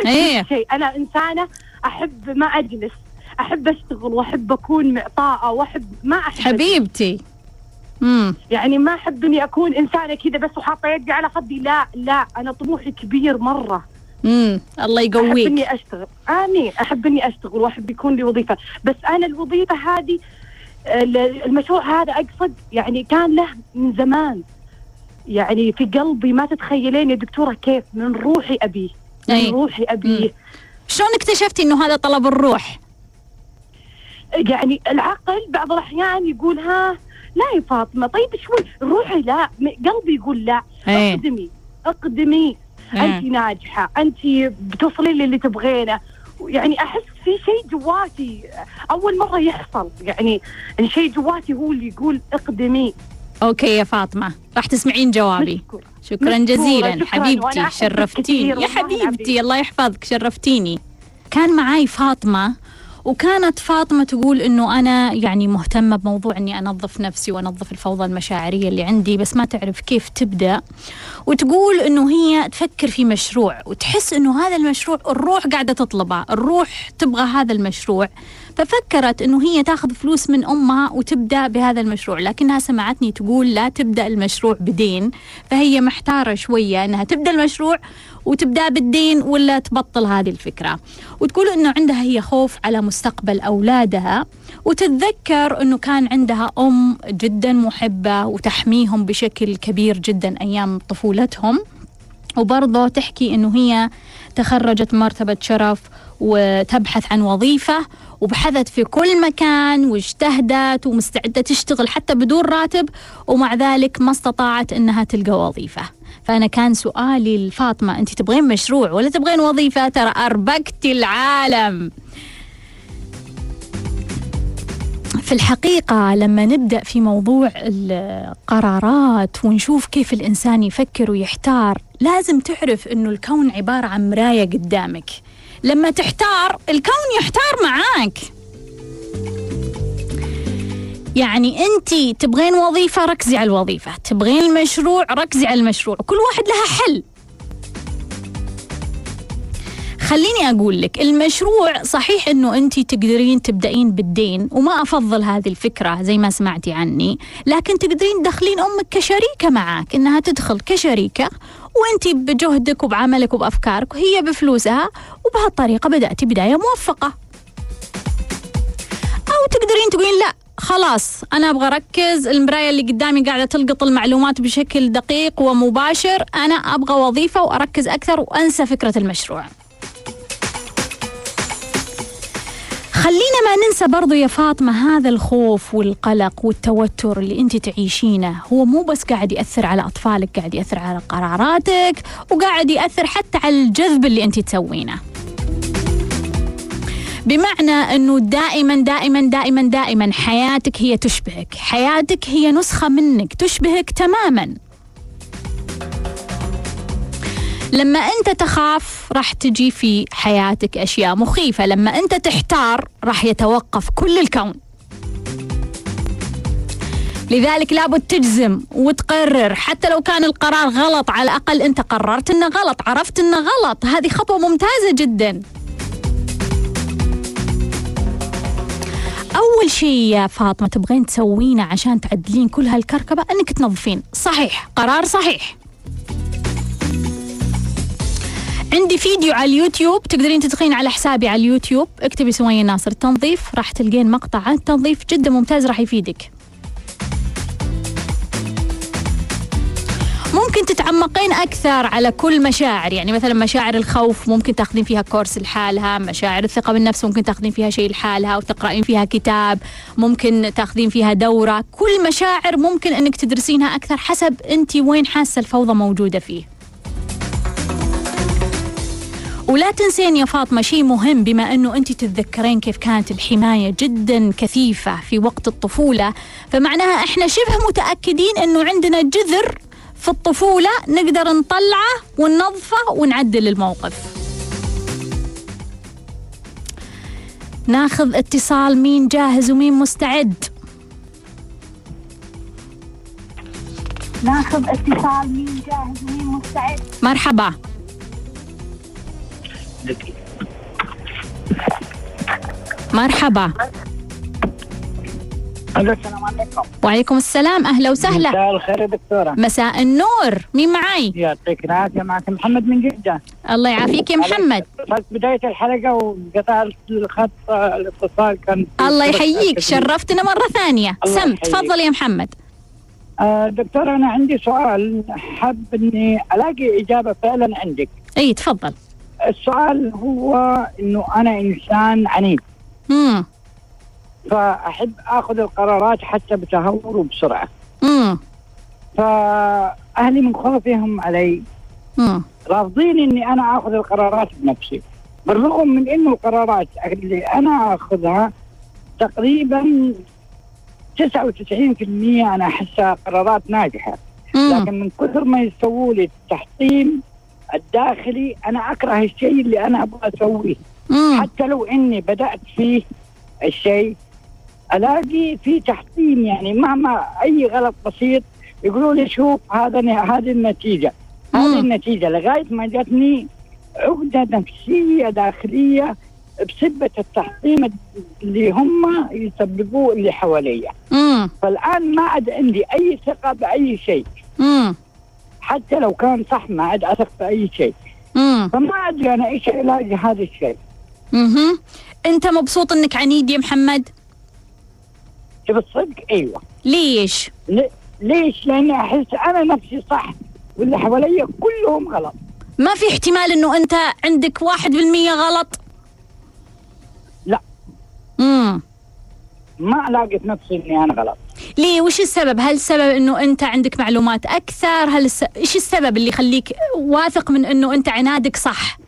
إيه. شيء. أنا إنسانة أحب ما أجلس أحب أشتغل وأحب أكون معطاءة وأحب ما أحب حبيبتي. يعني ما أحب إني أكون إنسانة كذا بس وحاطة يدي على خدي. لا لا أنا طموحي كبير مرة. امم الله أحب يقويك. اني أشتغل. آمين. أحب إني أشتغل وأحب يكون لي وظيفة. بس أنا الوظيفة هذه ال- المشروع هذا أقصد يعني كان له من زمان. يعني في قلبي ما تتخيلين يا دكتورة كيف من روحي ابيه من أي. روحي ابيه شلون اكتشفتي إنه هذا طلب الروح؟ يعني العقل بعض الأحيان يقول ها لا يا فاطمة طيب شوي روحي لا قلبي يقول لا. إيه. أقدمي أقدمي. انت ناجحة انت بتوصلين للي تبغينه. يعني أحس في شيء جواتي أول مرة يحصل. يعني ان شيء جواتي هو اللي يقول أقدمي. أوكي يا فاطمة راح تسمعين جوابي. مشكورة. شكرا مشكورة، جزيلا. شكراً، حبيبتي شرفتيني. يا. حبيبتي الله يحفظك شرفتيني. كان معاي فاطمة وكانت فاطمة تقول إنه أنا يعني مهتمة بموضوع إني أنظف نفسي وأنظف الفوضى المشاعرية اللي عندي بس ما تعرف كيف تبدأ. وتقول إنه هي تفكر في مشروع وتحس إنه هذا المشروع الروح قاعدة تطلبه الروح تبغى هذا المشروع. ففكرت إنه هي تاخذ فلوس من أمها وتبدأ بهذا المشروع لكنها سمعتني تقول لا تبدأ المشروع بدين فهي محتارة شوية إنها تبدأ المشروع وتبدأ بالدين ولا تبطل هذه الفكرة. وتقول إنه عندها هي خوف على مستقبل أولادها وتتذكر إنه كان عندها أم جدا محبة وتحميهم بشكل كبير جدا أيام طفولتهم. وبرضه تحكي إنه هي تخرجت مرتبة شرف وتبحث عن وظيفة وبحثت في كل مكان واجتهدت ومستعدة تشتغل حتى بدون راتب ومع ذلك ما استطاعت إنها تلقى وظيفة. فأنا كان سؤالي لفاطمة انت تبغين مشروع ولا تبغين وظيفة؟ ترى اربكتي العالم. في الحقيقة لما نبدأ في موضوع القرارات ونشوف كيف الإنسان يفكر ويحتار لازم تعرف أنه الكون عبارة عن مراية قدامك. لما تحتار الكون يحتار معاك. يعني انت تبغين وظيفة ركزي على الوظيفة تبغين المشروع ركزي على المشروع كل واحد لها حل. خليني أقول لك المشروع صحيح إنه انت تقدرين تبدأين بالدين وما أفضل هذه الفكرة زي ما سمعتي عني لكن تقدرين تدخلين أمك كشريكة معك إنها تدخل كشريكة وانت بجهدك وبعملك وبأفكارك وهي بفلوسها وبهالطريقة بدأتي بداية موفقة. أو تقدرين تقولين لا خلاص أنا أبغى أركز. المراية اللي قدامي قاعدة تلقط المعلومات بشكل دقيق ومباشر. أنا أبغى وظيفة وأركز أكثر وأنسى فكرة المشروع. خلينا ما ننسى برضو يا فاطمة هذا الخوف والقلق والتوتر اللي أنت تعيشينه. هو مو بس قاعد يأثر على أطفالك قاعد يأثر على قراراتك وقاعد يأثر حتى على الجذب اللي أنت تسوينه. بمعنى إنه دائما دائما دائما دائما حياتك هي تشبهك. حياتك هي نسخة منك تشبهك تماما. لما أنت تخاف راح تجي في حياتك أشياء مخيفة. لما أنت تحتار راح يتوقف كل الكون. لذلك لابد تجزم وتقرر. حتى لو كان القرار غلط على الأقل أنت قررت إنه غلط عرفت إنه غلط. هذه خطوة ممتازة جدا. أول شيء يا فاطمة تبغين تسوينه عشان تعدلين كل هالكركبة أنك تنظفين. صحيح قرار صحيح. عندي فيديو على اليوتيوب تقدرين تدخلين على حسابي على اليوتيوب. اكتبي سمية ناصر تنظيف راح تلقين مقطع عن التنظيف جدا ممتاز راح يفيدك. ممكن تتعمقين أكثر على كل مشاعر يعني مثلا مشاعر الخوف ممكن تاخذين فيها كورس لحالها مشاعر الثقة بالنفس ممكن تاخذين فيها شيء لحالها وتقرأين فيها كتاب ممكن تاخذين فيها دورة. كل مشاعر ممكن أنك تدرسينها أكثر حسب أنت وين حاسة الفوضى موجودة فيه. ولا تنسين يا فاطمة شيء مهم بما أنه أنت تتذكرين كيف كانت الحماية جدا كثيفة في وقت الطفولة فمعناها إحنا شبه متأكدين أنه عندنا جذر في الطفولة نقدر نطلعه وننظفه ونعدل الموقف. ناخذ اتصال مين جاهز ومين مستعد. ناخذ اتصال مين جاهز ومين مستعد. مرحبا. مرحبا. ألو السلام عليكم. وعليكم السلام. أهلا وسهلا. مساء الخير يا دكتورة. مساء النور. مين معي يعطيك العافية معك محمد من جدة. الله يعافيك يا محمد. اتصلت بداية الحلقة وقطع الخط الاتصال كان الله يحييك. شرفتنا مرة ثانية. الله سم. تفضل يا محمد. آه دكتور أنا عندي سؤال. حاب إني ألاقي إجابة فعلا عندك. إي تفضل. السؤال هو إنه أنا إنسان عنيد. امم فأحب آخذ القرارات حتى بتهور وبسرعة. امم فأهلي من خوفهم علي. امم رافضين إني أنا آخذ القرارات بنفسي. بالرغم من إنه القرارات اللي أنا آخذها تقريبا 99% أنا أحسها قرارات ناجحة. لكن من كثر ما يسووا لي التحطيم الداخلي أنا أكره الشيء اللي أنا أبغى أسويه. مم. حتى لو إني بدأت فيه الشيء ألاقي في تحطيم يعني مهما أي غلط بسيط يقولوا لي شوف هذا هذه النتيجة هذه. النتيجة لغاية ما جاتني عقدة نفسية داخلية بسبة التحطيم اللي هم يسببوه اللي حواليا مم. فالآن ما عاد عندي أي ثقة بأي شيء مم. حتى لو كان صح ما عاد أثق في اي شيء مم. فما ادري أنا إيش علاج هذا الشيء مهم. أنت مبسوط إنك عنيد يا محمد تبي الصدق أيوه. ليش؟ ليش؟ لاني أحس أنا نفسي صح واللي حواليا كلهم غلط. ما في احتمال إنه أنت عندك واحد بالمية غلط؟ لا. امم ما الاقي في نفسي إني أنا غلط. ليه؟ وش السبب؟ هل السبب إنه أنت عندك معلومات أكثر؟ هل الس... إيش السبب اللي يخليك واثق من إنه أنت عنادك صح؟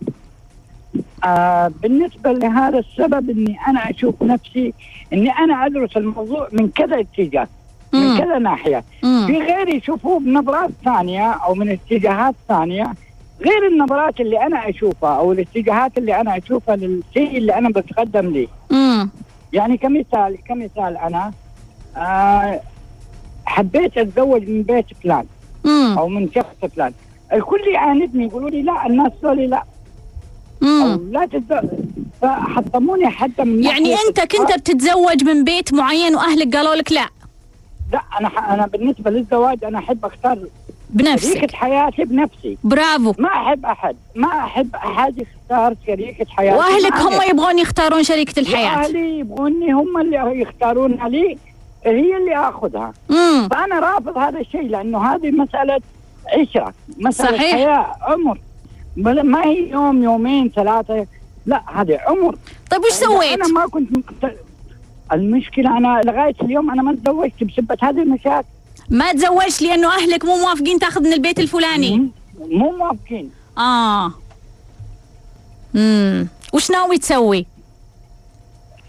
آه بالنسبة لهذا السبب إني أنا أشوف نفسي إني أنا أدرس الموضوع من كذا اتجاه من. كذا ناحية. مم. في غيري يشوفوه بنظرات ثانية أو من اتجاهات ثانية. غير النظرات اللي أنا أشوفها أو الاتجاهات اللي أنا أشوفها للشيء اللي أنا بتقدم ليه امم يعني كمثال كمثال أنا آه حبيت أتزوج من بيت فلان أو من شخص فلان. الكل يعاندني يقولوا لي لا الناس ذولي لا. لا تتزوج فحطموني حتى من يعني أنت كنت بتتزوج من بيت معين وأهلك قالوا لك لا؟ لا أنا ح... أنا بالنسبة للزواج أنا أحب أختار بنفسك. شريكة حياتي بنفسي. برافو. ما أحب أحد ما أحب أحد يختار شريكة حياتي. وأهلك هم. يبغون يختارون شريكة الحياة. وأهلي يبغوني هم اللي يختارونها لي هي اللي آخذها. امم فأنا رافض هذا الشيء لأنه هذه مسألة عشرة مسألة صحيح. حياة عمر. ما هي يوم يومين ثلاثة لا هذه عمر طيب وش سويت؟ أنا ما كنت المشكلة أنا لغاية اليوم أنا ما تزوجت بسبه هذه المشاكل ما تزوجت لأنه أهلك مو موافقين تأخذ من البيت الفلاني. مو موافقين آه امم وش ناوي تسوي؟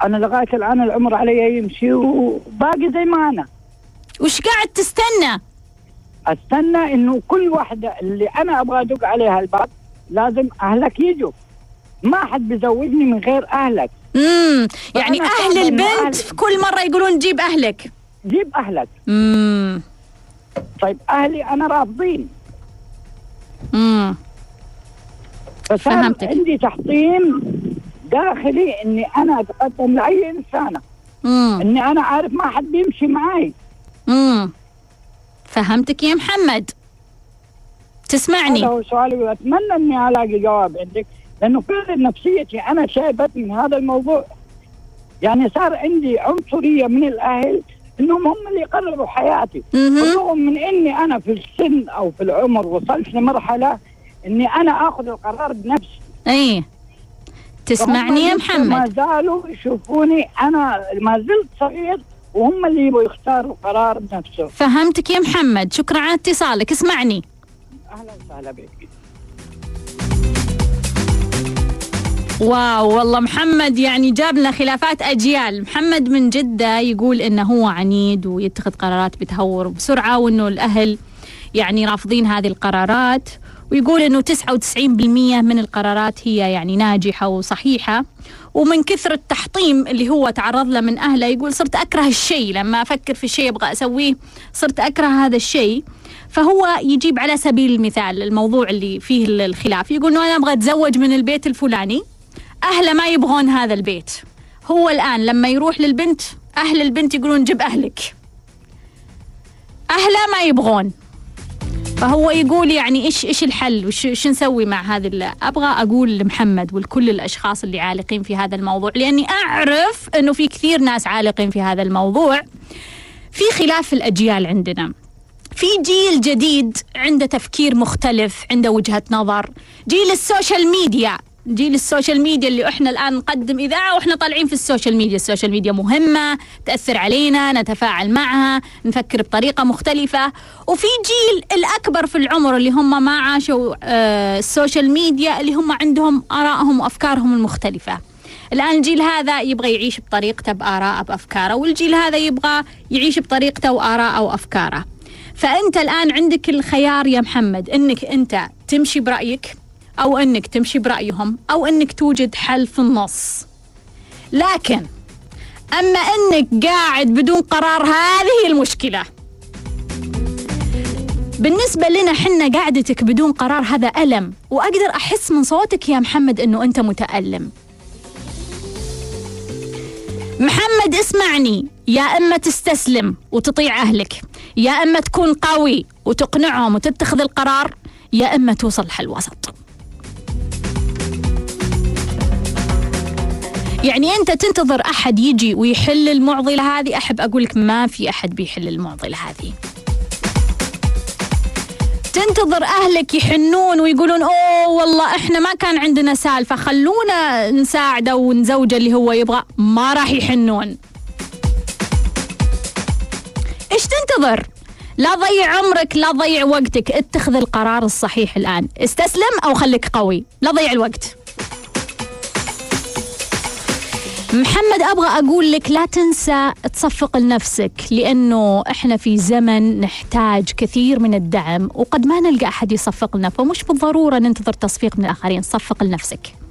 أنا لغاية الآن العمر علي يمشي وباقي زي ما أنا وش قاعد تستنى؟ أستنى إنه كل واحدة اللي أنا أبغى أدق عليها الباب لازم أهلك يجوا. ما حد بيزوجني من غير أهلك. امم يعني أهل البنت أهل- في كل مرة يقولون جيب أهلك. جيب أهلك. امم طيب أهلي أنا رافضين. امم فهمتك. عندي تحطيم داخلي إني أنا أتقدم لأي إنسانة. امم إني أنا عارف ما حد بيمشي معي امم فهمتك يا محمد. هذا تسمعني هو سؤالي وأتمنى إني ألاقي جواب عندك لأنه فعلا نفسيتي أنا شايبت من هذا الموضوع يعني صار عندي عنصرية من الأهل إنهم هم اللي يقرروا حياتي. بالرغم من إني أنا في السن أو في العمر وصلت لمرحلة إني أنا آخذ القرار بنفسي. إي. تسمعني يا فهم ما محمد. زالوا يشوفوني أنا ما زلت صغير وهم اللي يبغوا يختاروا القرار بنفسهم. فهمتك يا محمد. شكرا على اتصالك. اسمعني. أهلا وسهلا بك واو والله محمد يعني جاب لنا خلافات أجيال. محمد من جدة يقول إنه هو عنيد ويتخذ قرارات بتهور بسرعة وإنه الأهل يعني رافضين هذه القرارات ويقول إنه 99% من القرارات هي يعني ناجحة وصحيحة. ومن كثر التحطيم اللي هو تعرض له من أهله يقول صرت أكره الشيء. لما أفكر في الشيء أبغى أسويه صرت أكره هذا الشيء. فهو يجيب على سبيل المثال الموضوع اللي فيه الخلاف. يقول انه أنا أبغى أتزوج من البيت الفلاني. أهله ما يبغون هذا البيت. هو الآن لما يروح للبنت أهل البنت يقولون جيب أهلك أهله ما يبغون. فهو يقول يعني إيش إيش الحل؟ وش إيش نسوي مع ال- أبغى أقول لمحمد ولكل الأشخاص اللي عالقين في هذا الموضوع لأني أعرف إنه في كثير ناس عالقين في هذا الموضوع. في خلاف الأجيال عندنا. في جيل جديد عنده تفكير مختلف عنده وجهة نظر جيل ال social media جيل ال social media اللي إحنا الآن نقدم إذاعة وإحنا طالعين في ال social media، ال social media مهمة، تأثر علينا، نتفاعل معها، نفكر بطريقة مختلفة، وفي جيل الأكبر في العمر اللي هم ما عاشوا آه ال social media اللي هم عندهم آرائهم وأفكارهم المختلفة. الآن الجيل هذا يبغى يعيش بطريقته بآراءه بأفكاره، والجيل هذا يبغى يعيش بطريقته وآراءه وأفكاره. فأنت الآن عندك الخيار يا محمد إنك أنت تمشي برأيك أو أنك تمشي برأيهم أو أنك توجد حل في النص. لكن أما أنك قاعد بدون قرار هذه المشكلة. بالنسبة لنا حنا قعدتك بدون قرار هذا ألم. وأقدر أحس من صوتك يا محمد أنه أنت متألم. محمد اسمعني. يا إما تستسلم وتطيع أهلك يا إما تكون قوي وتقنعهم وتتخذ القرار يا إما توصل حل وسط. يعني أنت تنتظر أحد يجي ويحل المعضلة هذه؟ أحب أقول لك ما في أحد بيحل المعضلة هذه. تنتظر أهلك يحنون ويقولون أوه والله إحنا ما كان عندنا سالفة خلونا نساعده ونزوجه اللي هو يبغى. ما راح يحنون. إيش تنتظر؟ لا ضيع عمرك لا ضيع وقتك. اتخذ القرار الصحيح الآن. استسلم أو خليك قوي. لا ضيع الوقت. محمد أبغى أقول لك لا تنسى تصفق لنفسك لأنه إحنا في زمن نحتاج كثير من الدعم وقد ما نلقى أحد يصفق لنا فمش بالضرورة ننتظر تصفيق من الآخرين. صفق لنفسك.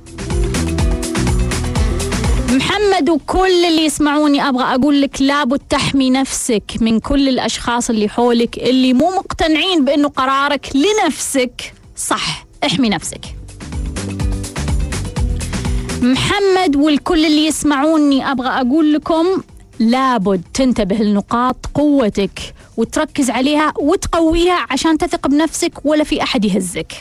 محمد وكل اللي يسمعوني أبغى أقول لك لابد تحمي نفسك من كل الأشخاص اللي حولك اللي مو مقتنعين بأنه قرارك لنفسك صح احمي نفسك محمد والكل اللي يسمعوني أبغى أقول لكم لابد تنتبه لنقاط قوتك وتركز عليها وتقويها عشان تثق بنفسك ولا في أحد يهزك.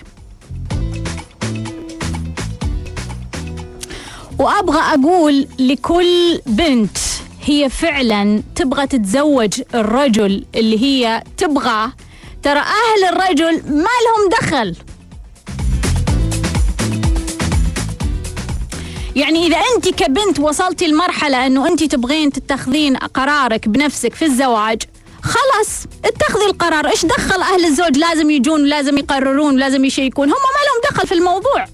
وأبغى أقول لكل بنت هي فعلا تبغى تتزوج الرجل اللي هي تبغاه ترى أهل الرجل ما لهم دخل. يعني إذا أنت كبنت وصلتي لمرحلة أنه أنت تبغين تتخذين قرارك بنفسك في الزواج خلاص اتخذي القرار. إيش دخل أهل الزوج؟ لازم يجون ولازم يقررون ولازم يشيكون. هم ما لهم دخل في الموضوع.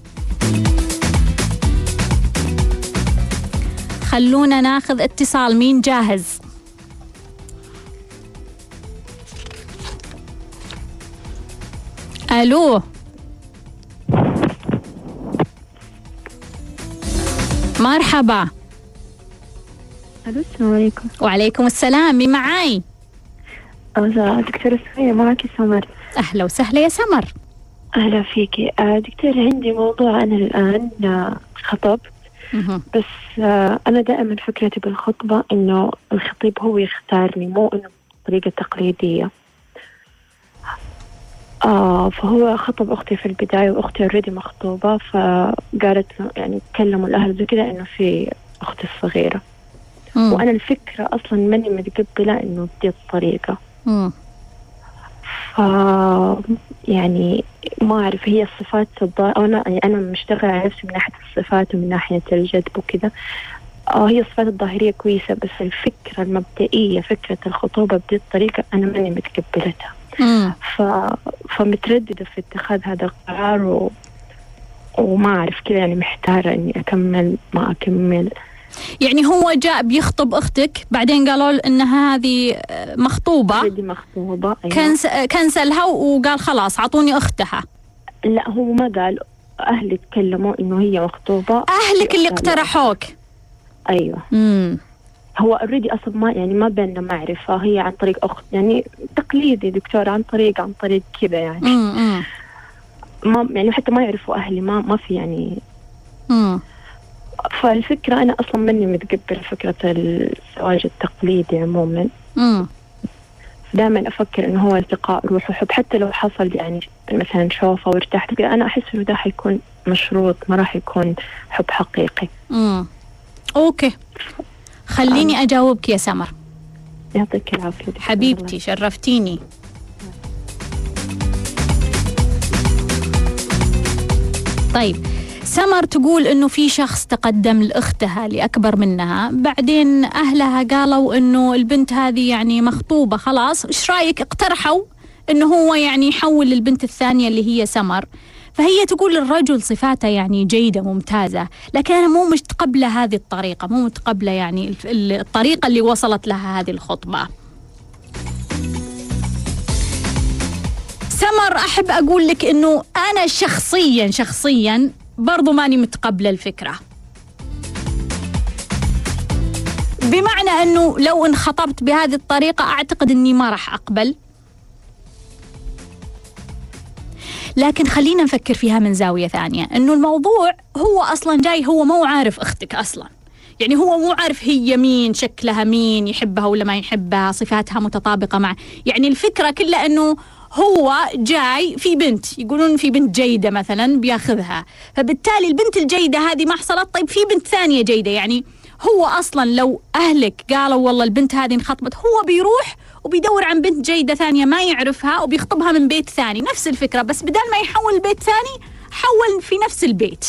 خلونا ناخذ اتصال. مين جاهز؟ ألو؟ مرحبا. ألو السلام عليكم. وعليكم السلام. مين معاي؟ دكتورة سمية معك سمر. أهلا وسهلا يا سمر. أهلا فيكي. أه، دكتور عندي موضوع أنا الآن خطبت مهم. بس آه، أنا دائما فكرتي بالخطبة إنه الخطيب هو يختارني مو إنه طريقة تقليدية آه فهو خطب أختي في البداية وأختي already مخطوبة فقالت يعني تكلموا الأهل زي كذا إنه في أختي الصغيرة مم. وأنا الفكرة أصلا ماني متقبلة إنه بدي الطريقة مم. ف يعني ما أعرف هي الصفات الضا... أنا يعني أنا مشتغلة على نفسي من ناحية الصفات ومن ناحية الجذب وكذا. آه هي الصفات الظاهرية كويسة بس الفكرة المبدئية فكرة الخطوبة بدي الطريقة أنا ماني متقبلتها. ف... فمترددة في اتخاذ هذا القرار و... وما أعرف كذا يعني محتارة إني أكمل ما أكمل. يعني هو جاء بيخطب أختك بعدين قالوا له إن هذه آه، مخطوبة already مخطوبة أيوة. كنس... كنسلها وقال خلاص أعطوني أختها لا هو ما قال أهلي تكلموا إنه هي مخطوبة أهلك اللي. اقترحوك أيوة مم. هو already أصلا ما يعني ما بيننا معرفة هي عن طريق أخت يعني تقليدي دكتور عن طريق عن طريق كذا يعني مم. ما يعني حتى ما يعرفوا أهلي ما ما في يعني مم. فالفكرة أنا أصلا ماني متقبل فكرة الزواج التقليدي عموما. دائما أفكر إنه هو التقاء روح وحب. حتى لو حصل يعني مثلا شوفة وارتحت كذا أنا أحس إنه ده حيكون مشروط ما راح يكون حب حقيقي. مم. أوكي. خليني أجاوبك يا سمر. يعطيك العافية. دكتور. حبيبتي شرفتيني. طيب سمر تقول إنه في شخص تقدم لاختها لاكبر منها. بعدين أهلها قالوا إنه البنت هذه يعني مخطوبة خلاص. إيش رأيك؟ اقترحوا إنه هو يعني يحول للبنت الثانية اللي هي سمر. فهي تقول الرجل صفاته يعني جيدة ممتازة لكن أنا مو متقبلة هذه الطريقة مو متقبلة يعني الطريقة اللي وصلت لها هذه الخطبة. سمر أحب أقول لك أنه أنا شخصيا شخصيا برضو ماني متقبلة الفكرة. بمعنى أنه لو انخطبت بهذه الطريقة أعتقد أني ما راح أقبل. لكن خلينا نفكر فيها من زاوية ثانية. أنه الموضوع هو أصلا جاي هو مو عارف أختك أصلا. يعني هو مو عارف هي مين شكلها مين يحبها ولا ما يحبها صفاتها متطابقة مع. يعني الفكرة كلها أنه هو جاي في بنت يقولون في بنت جيدة مثلا بياخذها. فبالتالي البنت الجيدة هذه ما حصلت. طيب في بنت ثانية جيدة يعني هو أصلا لو أهلك قالوا والله البنت هذه انخطبت هو بيروح وبيدور عن بنت جيدة ثانية ما يعرفها وبيخطبها من بيت ثاني. نفس الفكرة بس بدال ما يحول البيت ثاني حول في نفس البيت.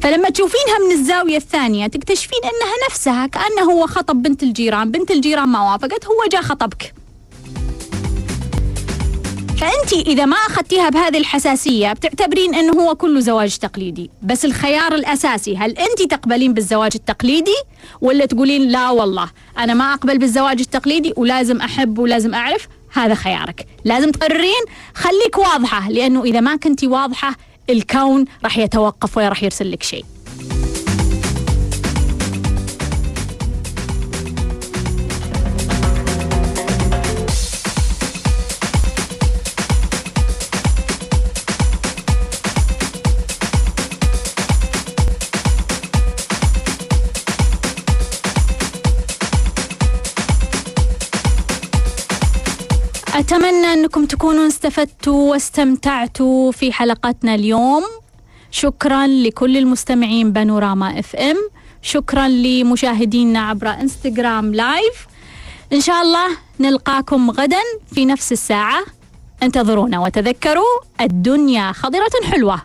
فلما تشوفينها من الزاوية الثانية تكتشفين أنها نفسها كأنه هو خطب بنت الجيران. بنت الجيران ما وافقت هو جاء خطبك. فأنت إذا ما أخذتيها بهذه الحساسية بتعتبرين أنه هو كله زواج تقليدي. بس الخيار الأساسي هل أنت تقبلين بالزواج التقليدي ولا تقولين لا والله أنا ما أقبل بالزواج التقليدي ولازم أحب ولازم أعرف؟ هذا خيارك. لازم تقررين؟ خليك واضحة لأنه إذا ما كنتي واضحة الكون راح يتوقف ولا راح يرسل لك شيء. أتمنى أنكم تكونوا استفدتوا واستمتعتوا في حلقتنا اليوم. شكرا لكل المستمعين بانوراما FM. شكرا لمشاهدينا عبر إنستغرام live. إن شاء الله نلقاكم غدا في نفس الساعة. انتظرونا وتذكروا الدنيا خضرة حلوة.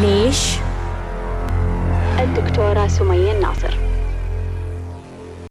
ليش؟ الدكتورة سمية الناصر.